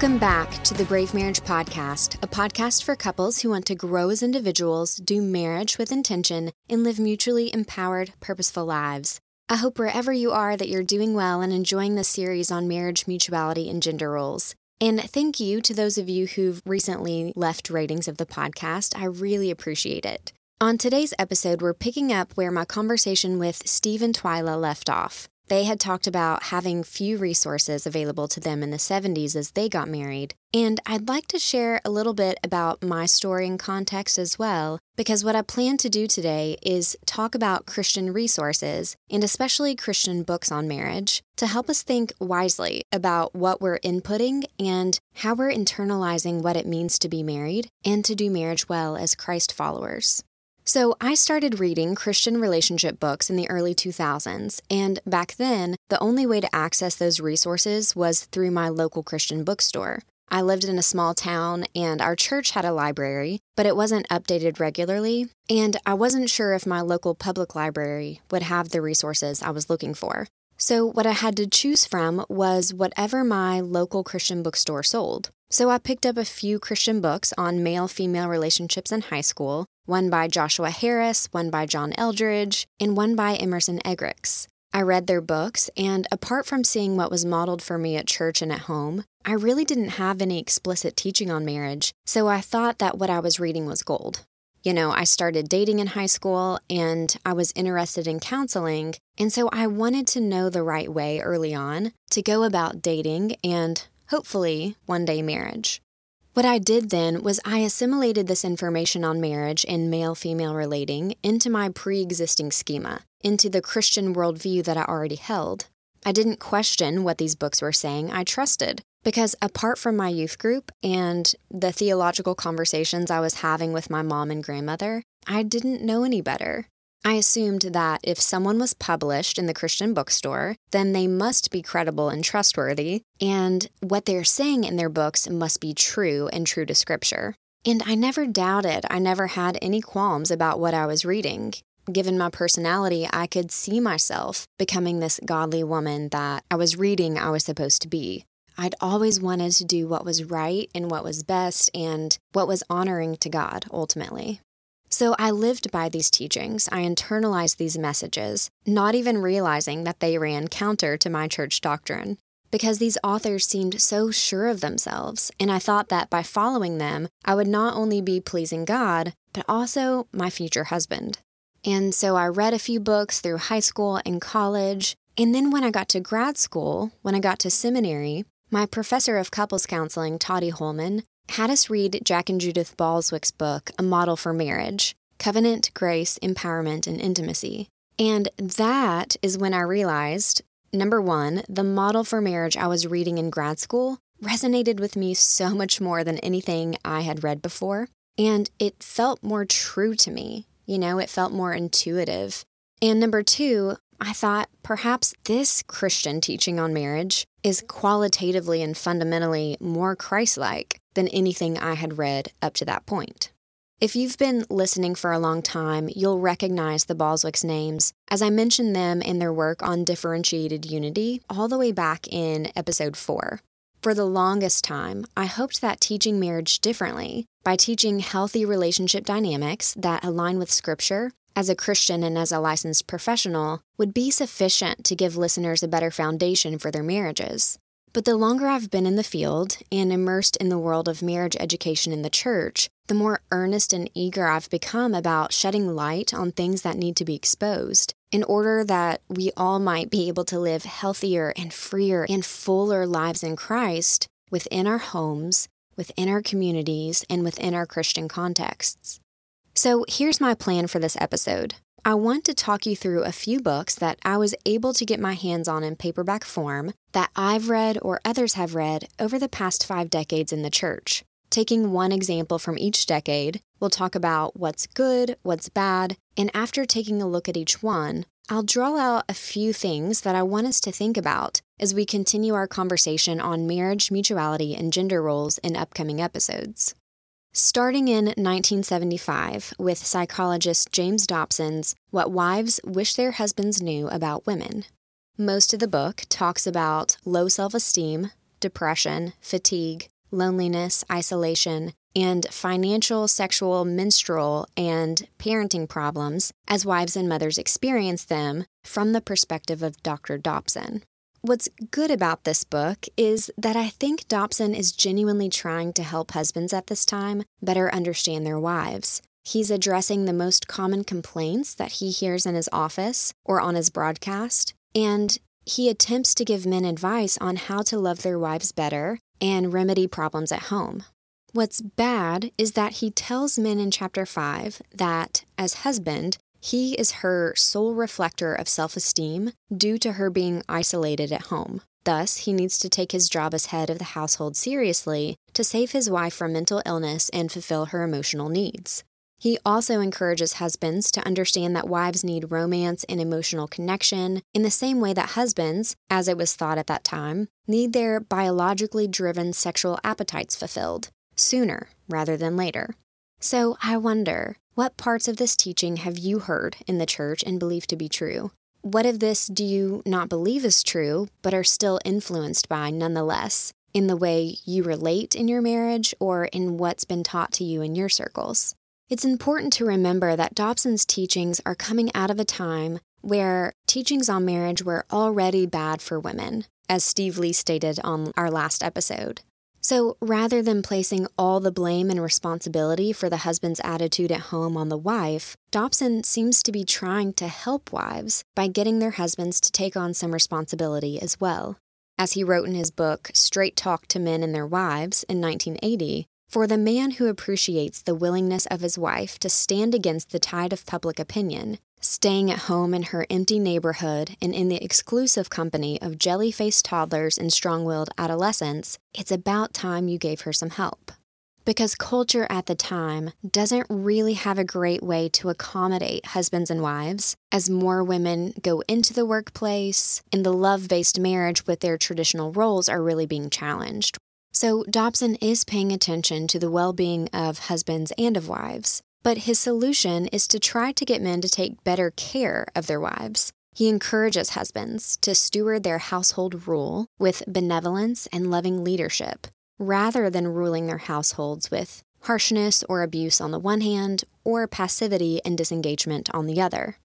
Welcome back to the Brave Marriage Podcast, a podcast for couples who want to grow as individuals, do marriage with intention, and live mutually empowered, purposeful lives. I hope wherever you are that you're doing well and enjoying the series on marriage, mutuality, and gender roles. And thank you to those of you who've recently left ratings of the podcast. I really appreciate it. On today's episode, we're picking up where my conversation with Steve and Twyla left off. They had talked about having few resources available to them in the 70s as they got married. And I'd like to share a little bit about my story and context as well, because what I plan to do today is talk about Christian resources, and especially Christian books on marriage, to help us think wisely about what we're inputting and how we're internalizing what it means to be married and to do marriage well as Christ followers. So, I started reading Christian relationship books in the early 2000s, and back then, the only way to access those resources was through my local Christian bookstore. I lived in a small town, and our church had a library, but it wasn't updated regularly, and I wasn't sure if my local public library would have the resources I was looking for. So, what I had to choose from was whatever my local Christian bookstore sold. So, I picked up a few Christian books on male female relationships in high school, one by Joshua Harris, one by John Eldredge, and one by Emerson Eggerichs. I read their books, and apart from seeing what was modeled for me at church and at home, I really didn't have any explicit teaching on marriage, so I thought that what I was reading was gold. You know, I started dating in high school and I was interested in counseling, and so I wanted to know the right way early on to go about dating and hopefully one day marriage. What I did then was I assimilated this information on marriage and male female relating into my pre existing schema, into the Christian worldview that I already held. I didn't question what these books were saying, I trusted. Because apart from my youth group and the theological conversations I was having with my mom and grandmother, I didn't know any better. I assumed that if someone was published in the Christian bookstore, then they must be credible and trustworthy, and what they're saying in their books must be true and true to Scripture. And I never doubted, I never had any qualms about what I was reading. Given my personality, I could see myself becoming this godly woman that I was reading I was supposed to be. I'd always wanted to do what was right and what was best and what was honoring to God ultimately. So I lived by these teachings. I internalized these messages, not even realizing that they ran counter to my church doctrine. Because these authors seemed so sure of themselves, and I thought that by following them, I would not only be pleasing God, but also my future husband. And so I read a few books through high school and college. And then when I got to grad school, when I got to seminary, my professor of couples counseling, Toddy Holman, had us read Jack and Judith Balswick's book, A Model for Marriage Covenant, Grace, Empowerment, and Intimacy. And that is when I realized number one, the model for marriage I was reading in grad school resonated with me so much more than anything I had read before. And it felt more true to me. You know, it felt more intuitive. And number two, I thought perhaps this Christian teaching on marriage is qualitatively and fundamentally more Christ like than anything I had read up to that point. If you've been listening for a long time, you'll recognize the Balswicks' names, as I mentioned them in their work on differentiated unity all the way back in episode 4. For the longest time, I hoped that teaching marriage differently, by teaching healthy relationship dynamics that align with Scripture, as a Christian and as a licensed professional, would be sufficient to give listeners a better foundation for their marriages. But the longer I've been in the field and immersed in the world of marriage education in the church, the more earnest and eager I've become about shedding light on things that need to be exposed in order that we all might be able to live healthier and freer and fuller lives in Christ within our homes, within our communities, and within our Christian contexts. So here's my plan for this episode. I want to talk you through a few books that I was able to get my hands on in paperback form that I've read or others have read over the past five decades in the church. Taking one example from each decade, we'll talk about what's good, what's bad, and after taking a look at each one, I'll draw out a few things that I want us to think about as we continue our conversation on marriage, mutuality, and gender roles in upcoming episodes. Starting in 1975 with psychologist James Dobson's What Wives Wish Their Husbands Knew About Women. Most of the book talks about low self esteem, depression, fatigue, loneliness, isolation, and financial, sexual, menstrual, and parenting problems as wives and mothers experience them from the perspective of Dr. Dobson. What's good about this book is that I think Dobson is genuinely trying to help husbands at this time better understand their wives. He's addressing the most common complaints that he hears in his office or on his broadcast, and he attempts to give men advice on how to love their wives better and remedy problems at home. What's bad is that he tells men in chapter 5 that, as husband, he is her sole reflector of self esteem due to her being isolated at home. Thus, he needs to take his job as head of the household seriously to save his wife from mental illness and fulfill her emotional needs. He also encourages husbands to understand that wives need romance and emotional connection in the same way that husbands, as it was thought at that time, need their biologically driven sexual appetites fulfilled sooner rather than later. So I wonder, what parts of this teaching have you heard in the church and believe to be true? What of this do you not believe is true, but are still influenced by nonetheless, in the way you relate in your marriage or in what's been taught to you in your circles? It's important to remember that Dobson's teachings are coming out of a time where teachings on marriage were already bad for women, as Steve Lee stated on our last episode. So rather than placing all the blame and responsibility for the husband's attitude at home on the wife, Dobson seems to be trying to help wives by getting their husbands to take on some responsibility as well. As he wrote in his book, Straight Talk to Men and Their Wives in 1980, for the man who appreciates the willingness of his wife to stand against the tide of public opinion, staying at home in her empty neighborhood and in the exclusive company of jelly faced toddlers and strong willed adolescents, it's about time you gave her some help. Because culture at the time doesn't really have a great way to accommodate husbands and wives, as more women go into the workplace and the love based marriage with their traditional roles are really being challenged. So Dobson is paying attention to the well being of husbands and of wives, but his solution is to try to get men to take better care of their wives. He encourages husbands to steward their household rule with benevolence and loving leadership, rather than ruling their households with harshness or abuse on the one hand, or passivity and disengagement on the other.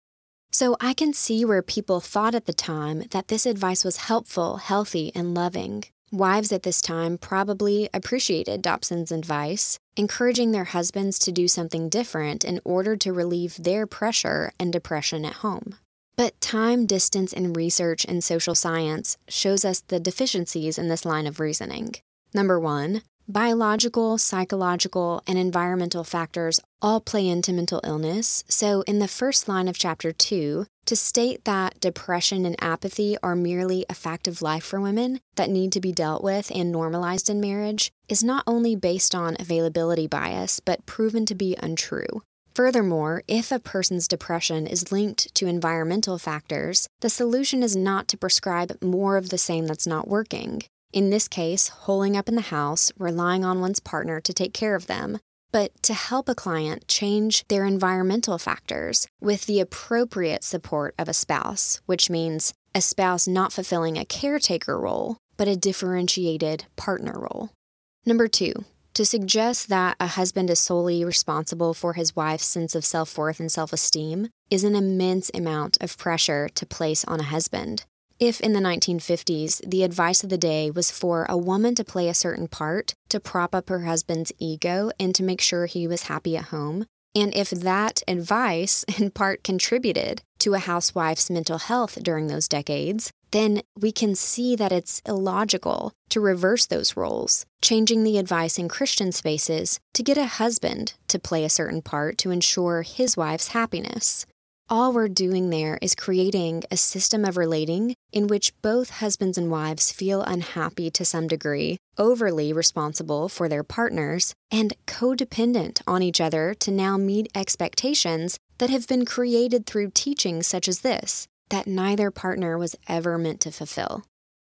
So I can see where people thought at the time that this advice was helpful, healthy, and loving. Wives at this time probably appreciated Dobson's advice, encouraging their husbands to do something different in order to relieve their pressure and depression at home. But time, distance, and research in social science shows us the deficiencies in this line of reasoning. Number one, Biological, psychological, and environmental factors all play into mental illness. So, in the first line of chapter 2, to state that depression and apathy are merely a fact of life for women that need to be dealt with and normalized in marriage is not only based on availability bias, but proven to be untrue. Furthermore, if a person's depression is linked to environmental factors, the solution is not to prescribe more of the same that's not working. In this case, holing up in the house, relying on one's partner to take care of them, but to help a client change their environmental factors with the appropriate support of a spouse, which means a spouse not fulfilling a caretaker role, but a differentiated partner role. Number two, to suggest that a husband is solely responsible for his wife's sense of self worth and self esteem is an immense amount of pressure to place on a husband. If in the 1950s the advice of the day was for a woman to play a certain part to prop up her husband's ego and to make sure he was happy at home, and if that advice in part contributed to a housewife's mental health during those decades, then we can see that it's illogical to reverse those roles, changing the advice in Christian spaces to get a husband to play a certain part to ensure his wife's happiness. All we're doing there is creating a system of relating in which both husbands and wives feel unhappy to some degree, overly responsible for their partners, and codependent on each other to now meet expectations that have been created through teachings such as this that neither partner was ever meant to fulfill.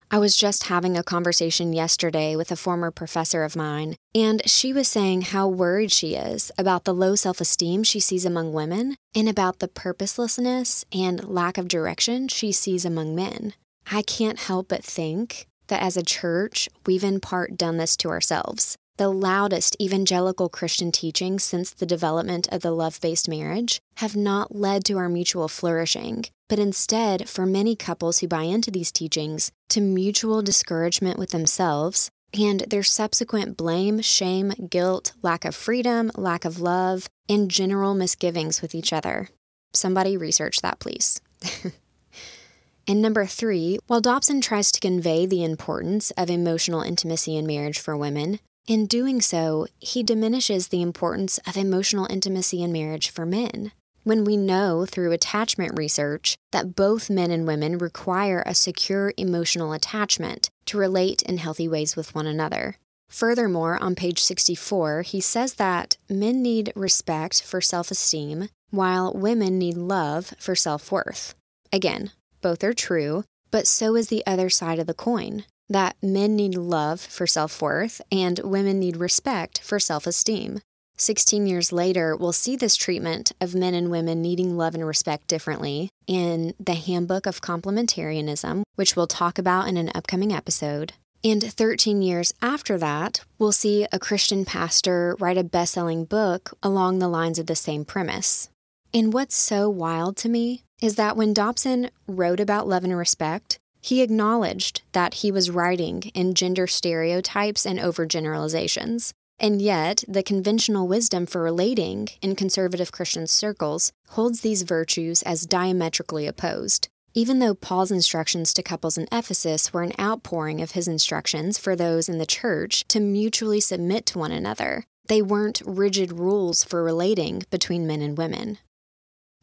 I was just having a conversation yesterday with a former professor of mine, and she was saying how worried she is about the low self esteem she sees among women and about the purposelessness and lack of direction she sees among men. I can't help but think that as a church, we've in part done this to ourselves. The loudest evangelical Christian teachings since the development of the love based marriage have not led to our mutual flourishing, but instead, for many couples who buy into these teachings, to mutual discouragement with themselves and their subsequent blame, shame, guilt, lack of freedom, lack of love, and general misgivings with each other. Somebody research that, please. and number three, while Dobson tries to convey the importance of emotional intimacy in marriage for women, in doing so, he diminishes the importance of emotional intimacy in marriage for men. When we know through attachment research that both men and women require a secure emotional attachment to relate in healthy ways with one another. Furthermore, on page 64, he says that men need respect for self esteem, while women need love for self worth. Again, both are true, but so is the other side of the coin that men need love for self worth and women need respect for self esteem. 16 years later, we'll see this treatment of men and women needing love and respect differently in the Handbook of Complementarianism, which we'll talk about in an upcoming episode. And 13 years after that, we'll see a Christian pastor write a best selling book along the lines of the same premise. And what's so wild to me is that when Dobson wrote about love and respect, he acknowledged that he was writing in gender stereotypes and overgeneralizations. And yet, the conventional wisdom for relating in conservative Christian circles holds these virtues as diametrically opposed. Even though Paul's instructions to couples in Ephesus were an outpouring of his instructions for those in the church to mutually submit to one another, they weren't rigid rules for relating between men and women.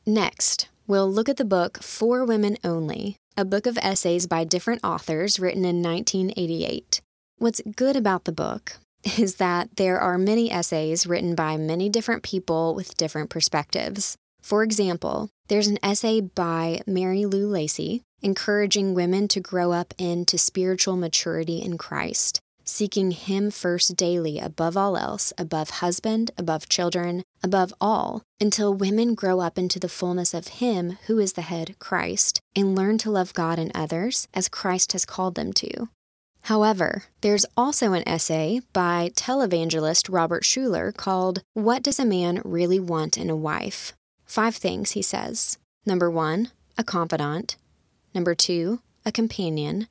Next, we'll look at the book For Women Only, a book of essays by different authors written in 1988. What's good about the book is that there are many essays written by many different people with different perspectives. For example, there's an essay by Mary Lou Lacey encouraging women to grow up into spiritual maturity in Christ seeking Him first daily above all else, above husband, above children, above all, until women grow up into the fullness of Him who is the head, Christ, and learn to love God and others as Christ has called them to. However, there's also an essay by televangelist Robert Schuller called What Does a Man Really Want in a Wife? Five things, he says. Number one, a confidant. Number two, a companion.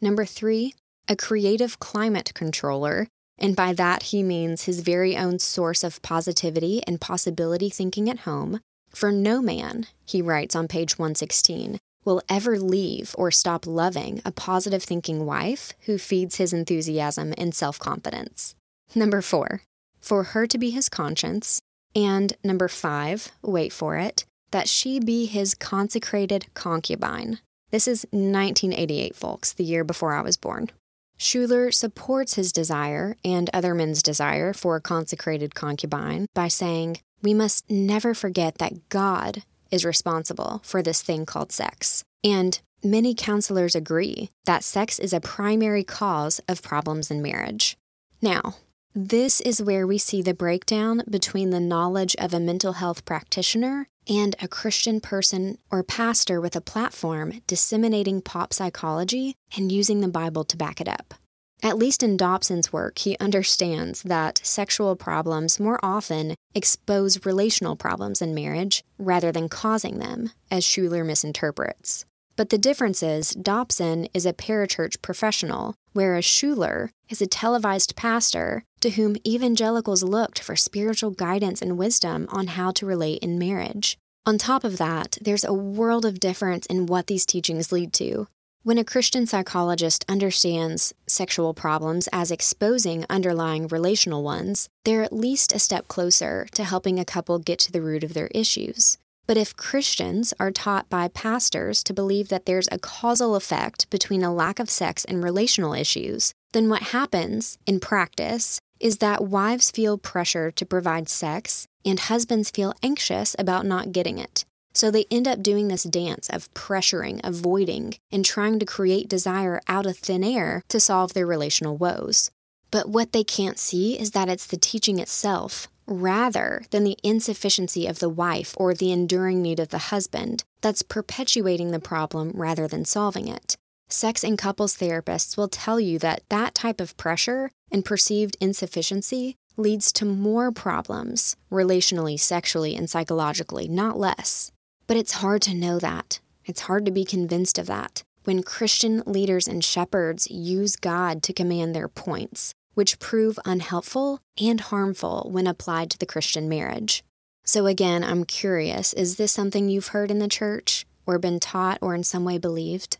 Number three, a creative climate controller, and by that he means his very own source of positivity and possibility thinking at home, for no man, he writes on page 116, will ever leave or stop loving a positive thinking wife who feeds his enthusiasm and self confidence. Number four, for her to be his conscience. And number five, wait for it, that she be his consecrated concubine. This is 1988, folks, the year before I was born. Schuller supports his desire and other men's desire for a consecrated concubine by saying, We must never forget that God is responsible for this thing called sex. And many counselors agree that sex is a primary cause of problems in marriage. Now, this is where we see the breakdown between the knowledge of a mental health practitioner and a Christian person or pastor with a platform disseminating pop psychology and using the Bible to back it up. At least in Dobson's work, he understands that sexual problems more often expose relational problems in marriage rather than causing them, as Schuller misinterprets. But the difference is Dobson is a parachurch professional, whereas Schuller is a televised pastor to whom evangelicals looked for spiritual guidance and wisdom on how to relate in marriage. On top of that, there's a world of difference in what these teachings lead to. When a Christian psychologist understands sexual problems as exposing underlying relational ones, they're at least a step closer to helping a couple get to the root of their issues. But if Christians are taught by pastors to believe that there's a causal effect between a lack of sex and relational issues, then what happens in practice is that wives feel pressure to provide sex and husbands feel anxious about not getting it. So they end up doing this dance of pressuring, avoiding, and trying to create desire out of thin air to solve their relational woes. But what they can't see is that it's the teaching itself, rather than the insufficiency of the wife or the enduring need of the husband, that's perpetuating the problem rather than solving it. sex and couples therapists will tell you that that type of pressure and perceived insufficiency leads to more problems, relationally, sexually, and psychologically, not less. But it's hard to know that. It's hard to be convinced of that when Christian leaders and shepherds use God to command their points, which prove unhelpful and harmful when applied to the Christian marriage. So, again, I'm curious is this something you've heard in the church, or been taught, or in some way believed?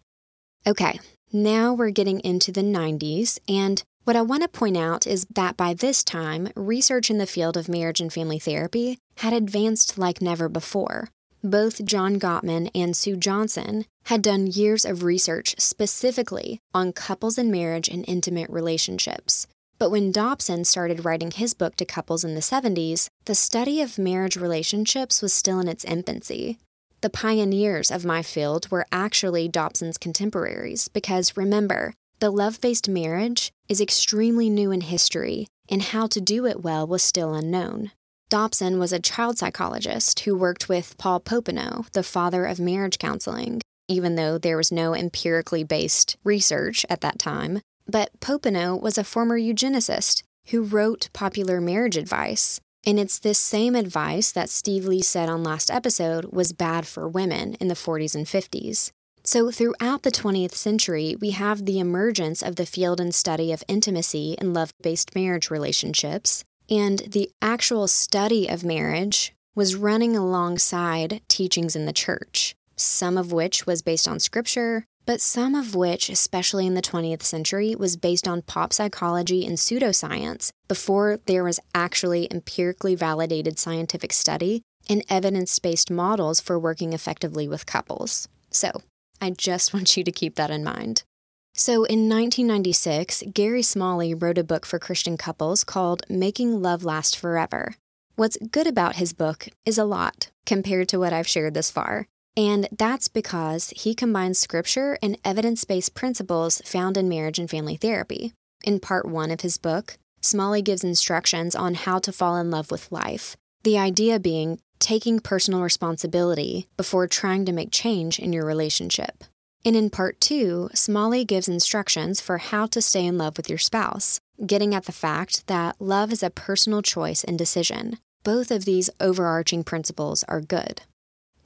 Okay, now we're getting into the 90s, and what I want to point out is that by this time, research in the field of marriage and family therapy had advanced like never before. Both John Gottman and Sue Johnson had done years of research specifically on couples in marriage and intimate relationships. But when Dobson started writing his book to couples in the 70s, the study of marriage relationships was still in its infancy. The pioneers of my field were actually Dobson's contemporaries because remember, the love based marriage is extremely new in history, and how to do it well was still unknown. Dobson was a child psychologist who worked with Paul Popenoe, the father of marriage counseling, even though there was no empirically based research at that time. But Popenoe was a former eugenicist who wrote popular marriage advice. And it's this same advice that Steve Lee said on last episode was bad for women in the 40s and 50s. So, throughout the 20th century, we have the emergence of the field and study of intimacy and love based marriage relationships, and the actual study of marriage was running alongside teachings in the church, some of which was based on scripture, but some of which, especially in the 20th century, was based on pop psychology and pseudoscience before there was actually empirically validated scientific study and evidence based models for working effectively with couples. So, I just want you to keep that in mind. So in 1996, Gary Smalley wrote a book for Christian couples called Making Love Last Forever. What's good about his book is a lot compared to what I've shared this far. And that's because he combines scripture and evidence based principles found in marriage and family therapy. In part one of his book, Smalley gives instructions on how to fall in love with life, the idea being taking personal responsibility before trying to make change in your relationship. And in part two, Smalley gives instructions for how to stay in love with your spouse, getting at the fact that love is a personal choice and decision. Both of these overarching principles are good.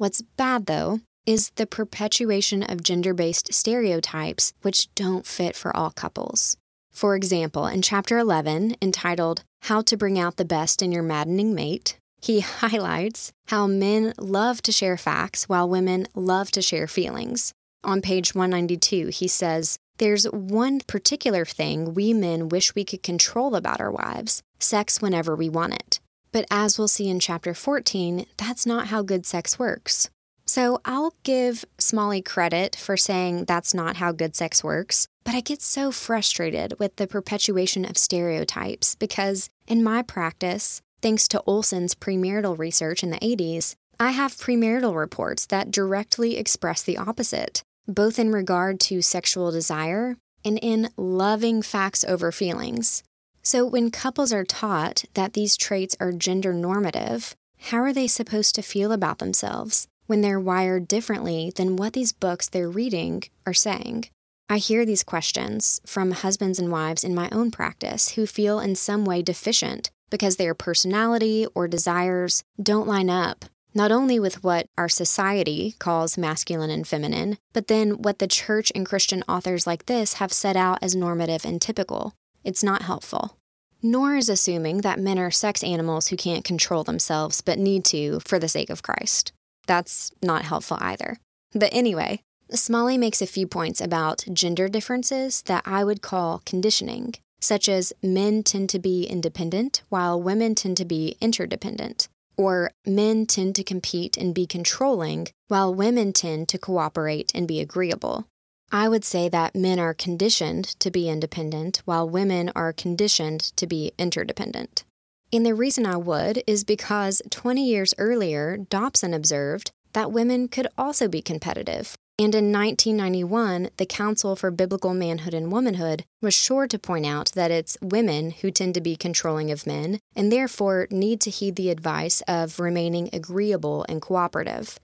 What's bad, though, is the perpetuation of gender based stereotypes which don't fit for all couples. For example, in Chapter 11, entitled How to Bring Out the Best in Your Maddening Mate, he highlights how men love to share facts while women love to share feelings. On page 192, he says, There's one particular thing we men wish we could control about our wives sex whenever we want it. But as we'll see in chapter 14, that's not how good sex works. So I'll give Smalley credit for saying that's not how good sex works, but I get so frustrated with the perpetuation of stereotypes because, in my practice, thanks to Olson's premarital research in the 80s, I have premarital reports that directly express the opposite both in regard to sexual desire and in loving facts over feelings. So, when couples are taught that these traits are gender normative, how are they supposed to feel about themselves when they're wired differently than what these books they're reading are saying? I hear these questions from husbands and wives in my own practice who feel in some way deficient because their personality or desires don't line up not only with what our society calls masculine and feminine, but then what the church and Christian authors like this have set out as normative and typical. It's not helpful. Nor is assuming that men are sex animals who can't control themselves but need to for the sake of Christ. That's not helpful either. But anyway, Smalley makes a few points about gender differences that I would call conditioning, such as men tend to be independent while women tend to be interdependent or men tend to compete and be controlling, while women tend to cooperate and be agreeable. I would say that men are conditioned to be independent, while women are conditioned to be interdependent. And the reason I would is because 20 years earlier, Dobson observed that women could also be competitive, and in 1991, the Council for Biblical Manhood and Womanhood was sure to point out that it's women who tend to be controlling of men and therefore need to heed the advice of remaining agreeable and cooperative.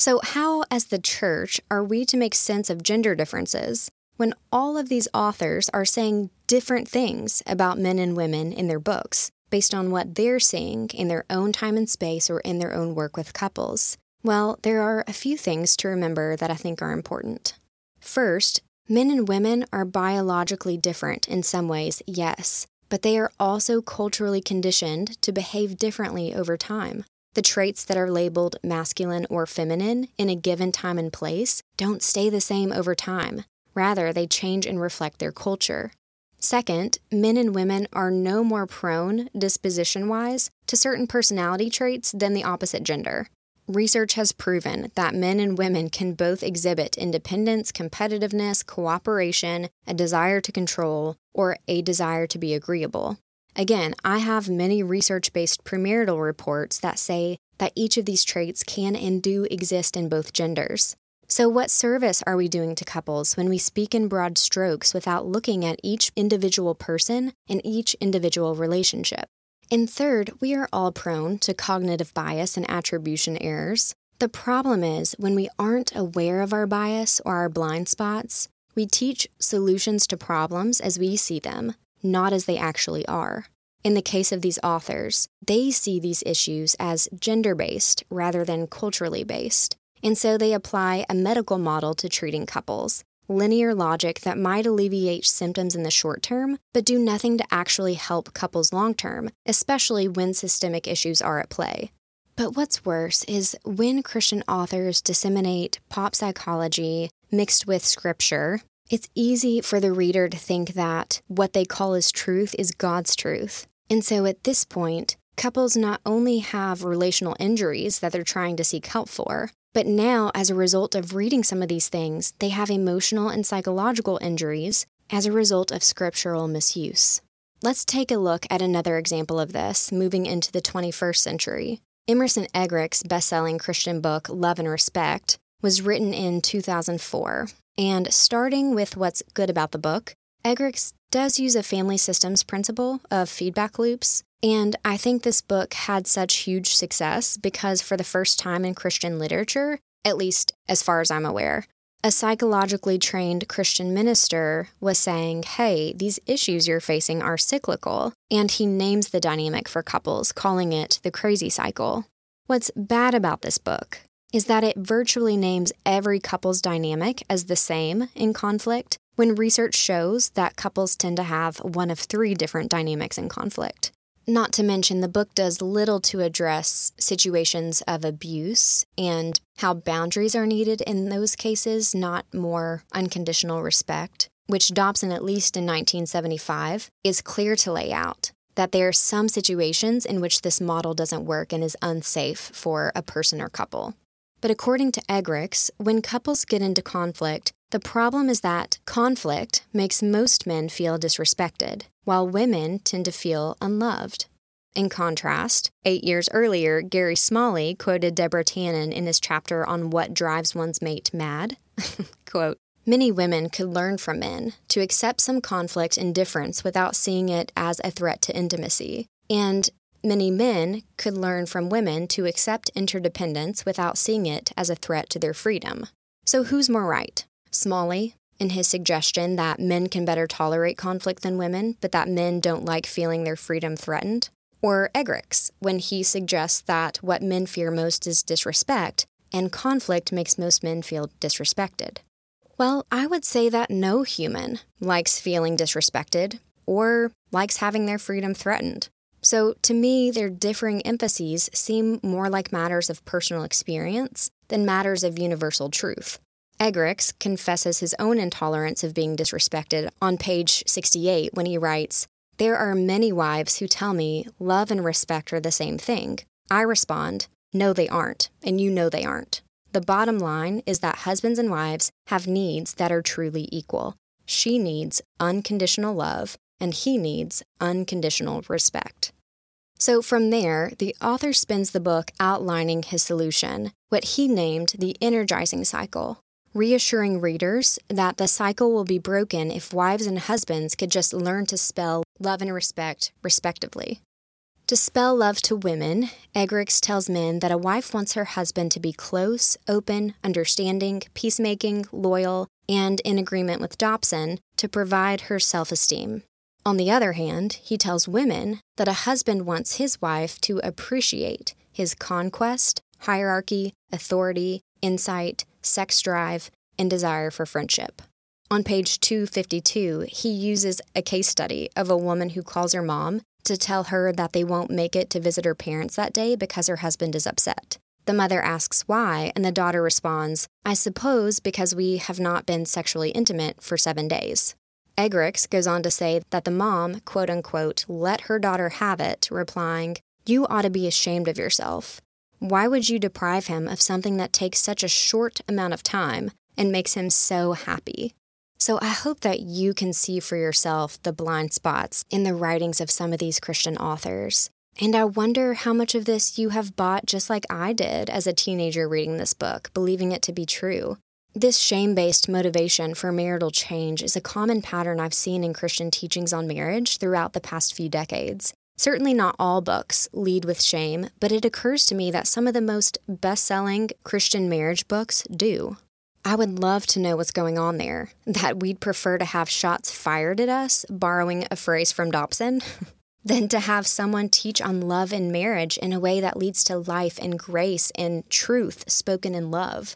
So, how, as the church, are we to make sense of gender differences when all of these authors are saying different things about men and women in their books based on what they're seeing in their own time and space or in their own work with couples? Well, there are a few things to remember that I think are important. First, men and women are biologically different in some ways, yes, but they are also culturally conditioned to behave differently over time. The traits that are labeled masculine or feminine in a given time and place don't stay the same over time. Rather, they change and reflect their culture. Second, men and women are no more prone, disposition wise, to certain personality traits than the opposite gender. Research has proven that men and women can both exhibit independence, competitiveness, cooperation, a desire to control, or a desire to be agreeable. Again, I have many research based premarital reports that say that each of these traits can and do exist in both genders. So, what service are we doing to couples when we speak in broad strokes without looking at each individual person and each individual relationship? And third, we are all prone to cognitive bias and attribution errors. The problem is when we aren't aware of our bias or our blind spots, we teach solutions to problems as we see them, not as they actually are. In the case of these authors, they see these issues as gender based rather than culturally based, and so they apply a medical model to treating couples linear logic that might alleviate symptoms in the short term, but do nothing to actually help couples long term, especially when systemic issues are at play. But what's worse is when Christian authors disseminate pop psychology mixed with scripture, it's easy for the reader to think that what they call as truth is God's truth. And so at this point, couples not only have relational injuries that they're trying to seek help for, but now, as a result of reading some of these things, they have emotional and psychological injuries as a result of scriptural misuse. Let's take a look at another example of this moving into the 21st century. Emerson Eggerichs' best-selling Christian book Love and Respect was written in 2004. And starting with what's good about the book, Eggerichs does use a family systems principle of feedback loops and I think this book had such huge success because, for the first time in Christian literature, at least as far as I'm aware, a psychologically trained Christian minister was saying, Hey, these issues you're facing are cyclical. And he names the dynamic for couples, calling it the crazy cycle. What's bad about this book is that it virtually names every couple's dynamic as the same in conflict, when research shows that couples tend to have one of three different dynamics in conflict. Not to mention, the book does little to address situations of abuse and how boundaries are needed in those cases, not more unconditional respect, which Dobson, at least in 1975, is clear to lay out that there are some situations in which this model doesn't work and is unsafe for a person or couple. But according to Eggerichs, when couples get into conflict, the problem is that conflict makes most men feel disrespected, while women tend to feel unloved. In contrast, eight years earlier, Gary Smalley quoted Deborah Tannen in his chapter on what drives one's mate mad. Quote, Many women could learn from men to accept some conflict and difference without seeing it as a threat to intimacy. And many men could learn from women to accept interdependence without seeing it as a threat to their freedom. So, who's more right? Smalley, in his suggestion that men can better tolerate conflict than women, but that men don't like feeling their freedom threatened. Or Eggerichs, when he suggests that what men fear most is disrespect, and conflict makes most men feel disrespected. Well, I would say that no human likes feeling disrespected or likes having their freedom threatened. So, to me, their differing emphases seem more like matters of personal experience than matters of universal truth. Eggerichs confesses his own intolerance of being disrespected on page 68 when he writes, There are many wives who tell me love and respect are the same thing. I respond, No, they aren't, and you know they aren't. The bottom line is that husbands and wives have needs that are truly equal. She needs unconditional love, and he needs unconditional respect. So, from there, the author spends the book outlining his solution, what he named the energizing cycle reassuring readers that the cycle will be broken if wives and husbands could just learn to spell love and respect respectively. To spell love to women, Eggerichs tells men that a wife wants her husband to be close, open, understanding, peacemaking, loyal, and in agreement with Dobson to provide her self esteem. On the other hand, he tells women that a husband wants his wife to appreciate his conquest, hierarchy, authority, insight, sex drive, and desire for friendship. On page 252, he uses a case study of a woman who calls her mom to tell her that they won't make it to visit her parents that day because her husband is upset. The mother asks why, and the daughter responds, I suppose because we have not been sexually intimate for seven days. Eggerichs goes on to say that the mom, quote unquote, let her daughter have it, replying, You ought to be ashamed of yourself. Why would you deprive him of something that takes such a short amount of time and makes him so happy? So I hope that you can see for yourself the blind spots in the writings of some of these Christian authors. And I wonder how much of this you have bought just like I did as a teenager reading this book, believing it to be true. This shame based motivation for marital change is a common pattern I've seen in Christian teachings on marriage throughout the past few decades. Certainly not all books lead with shame, but it occurs to me that some of the most best selling Christian marriage books do. I would love to know what's going on there. That we'd prefer to have shots fired at us, borrowing a phrase from Dobson, than to have someone teach on love and marriage in a way that leads to life and grace and truth spoken in love.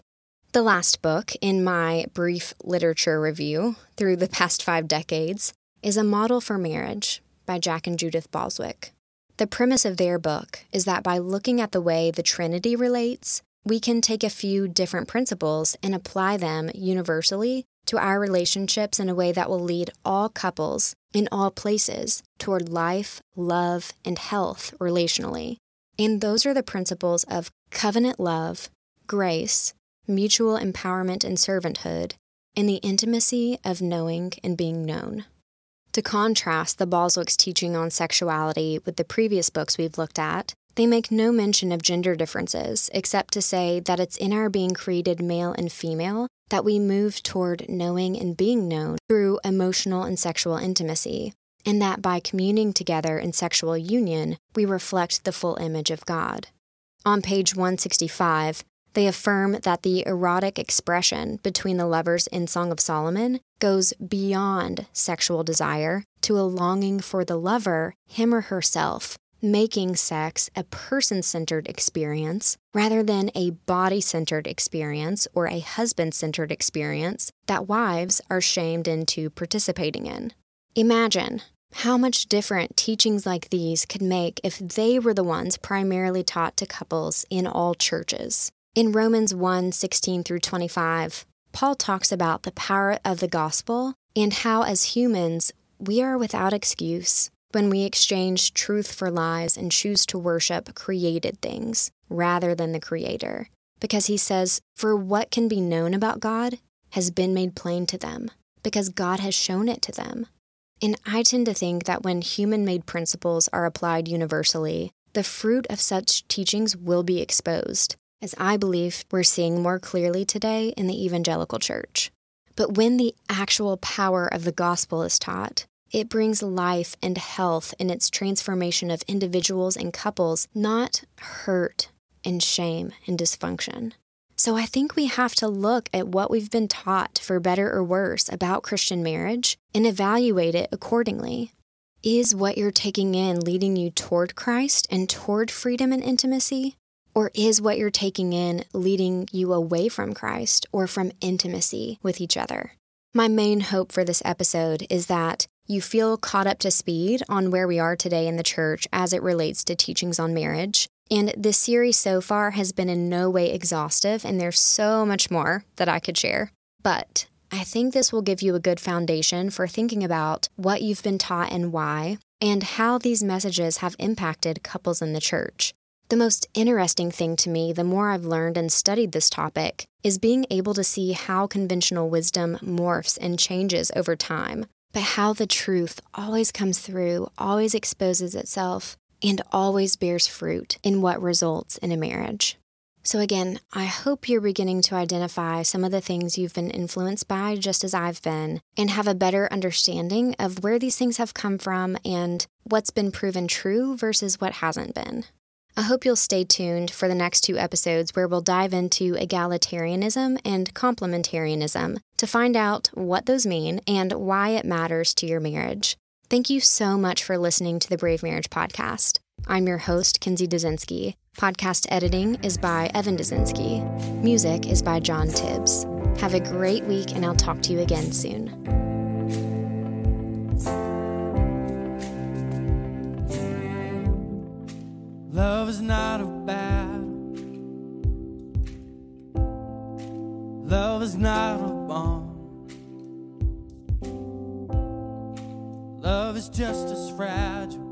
The last book in my brief literature review through the past five decades is A Model for Marriage by Jack and Judith Balswick. The premise of their book is that by looking at the way the Trinity relates, we can take a few different principles and apply them universally to our relationships in a way that will lead all couples in all places toward life, love, and health relationally. And those are the principles of covenant love, grace, mutual empowerment and servanthood, and the intimacy of knowing and being known. To contrast the Balswick's teaching on sexuality with the previous books we've looked at, they make no mention of gender differences, except to say that it's in our being created male and female that we move toward knowing and being known through emotional and sexual intimacy, and that by communing together in sexual union, we reflect the full image of God. On page 165, they affirm that the erotic expression between the lovers in Song of Solomon goes beyond sexual desire to a longing for the lover, him or herself, making sex a person centered experience rather than a body centered experience or a husband centered experience that wives are shamed into participating in. Imagine how much different teachings like these could make if they were the ones primarily taught to couples in all churches. In Romans 1 16 through 25, Paul talks about the power of the gospel and how, as humans, we are without excuse when we exchange truth for lies and choose to worship created things rather than the Creator. Because he says, For what can be known about God has been made plain to them, because God has shown it to them. And I tend to think that when human made principles are applied universally, the fruit of such teachings will be exposed, as I believe we're seeing more clearly today in the evangelical church. But when the actual power of the gospel is taught, it brings life and health in its transformation of individuals and couples, not hurt and shame and dysfunction. So I think we have to look at what we've been taught, for better or worse, about Christian marriage and evaluate it accordingly. Is what you're taking in leading you toward Christ and toward freedom and intimacy? Or is what you're taking in leading you away from Christ or from intimacy with each other? My main hope for this episode is that you feel caught up to speed on where we are today in the church as it relates to teachings on marriage. And this series so far has been in no way exhaustive, and there's so much more that I could share. But I think this will give you a good foundation for thinking about what you've been taught and why, and how these messages have impacted couples in the church. The most interesting thing to me, the more I've learned and studied this topic, is being able to see how conventional wisdom morphs and changes over time, but how the truth always comes through, always exposes itself, and always bears fruit in what results in a marriage. So, again, I hope you're beginning to identify some of the things you've been influenced by, just as I've been, and have a better understanding of where these things have come from and what's been proven true versus what hasn't been. I hope you'll stay tuned for the next two episodes where we'll dive into egalitarianism and complementarianism to find out what those mean and why it matters to your marriage. Thank you so much for listening to the Brave Marriage Podcast. I'm your host, Kinsey Dazinski. Podcast editing is by Evan Dazinski. Music is by John Tibbs. Have a great week, and I'll talk to you again soon. Love is not a battle. Love is not a bomb. Love is just as fragile.